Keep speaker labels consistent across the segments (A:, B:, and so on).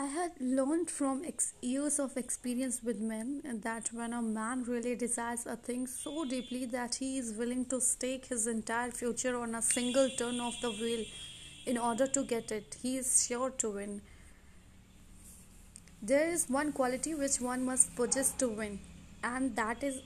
A: I had learned from ex- years of experience with men that when a man really desires a thing so deeply that he is willing to stake his entire future on a single turn of the wheel in order to get it, he is sure to win. There is one quality which one must possess to win, and that is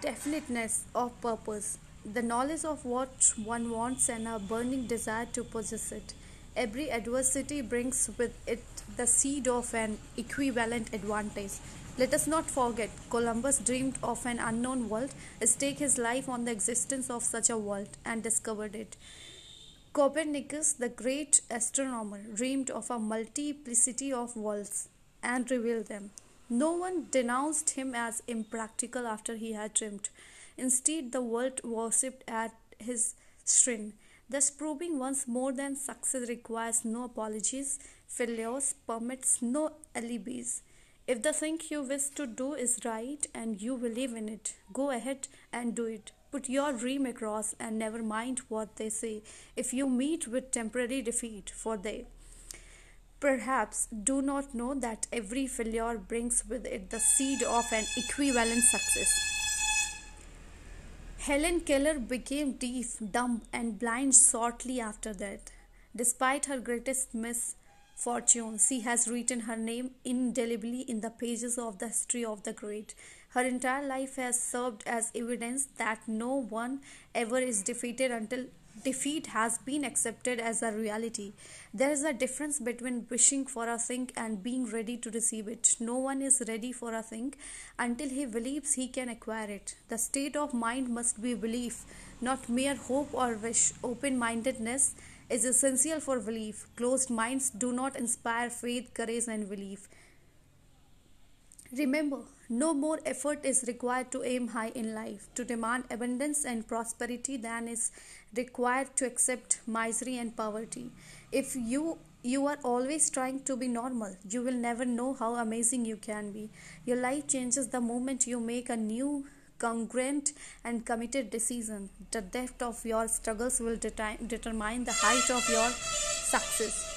A: definiteness of purpose, the knowledge of what one wants, and a burning desire to possess it. Every adversity brings with it the seed of an equivalent advantage. Let us not forget, Columbus dreamed of an unknown world, staked his life on the existence of such a world, and discovered it. Copernicus, the great astronomer, dreamed of a multiplicity of worlds and revealed them. No one denounced him as impractical after he had dreamed. Instead, the world worshipped at his shrine, thus proving once more that success requires no apologies, failures permits no alibis. If the thing you wish to do is right and you believe in it, go ahead and do it. Put your dream across and never mind what they say if you meet with temporary defeat, for they perhaps do not know that every failure brings with it the seed of an equivalent success. Helen Keller became deaf, dumb, and blind shortly after that. Despite her greatest misfortunes, she has written her name indelibly in the pages of the history of the great. Her entire life has served as evidence that no one ever is defeated until defeat has been accepted as a reality. There is a difference between wishing for a thing and being ready to receive it. No one is ready for a thing until he believes he can acquire it. The state of mind must be belief, not mere hope or wish. Open mindedness is essential for belief. Closed minds do not inspire faith, courage, and belief. Remember, no more effort is required to aim high in life, to demand abundance and prosperity than is required to accept misery and poverty. If you you are always trying to be normal, you will never know how amazing you can be. Your life changes the moment you make a new congruent and committed decision. The depth of your struggles will determine the height of your success.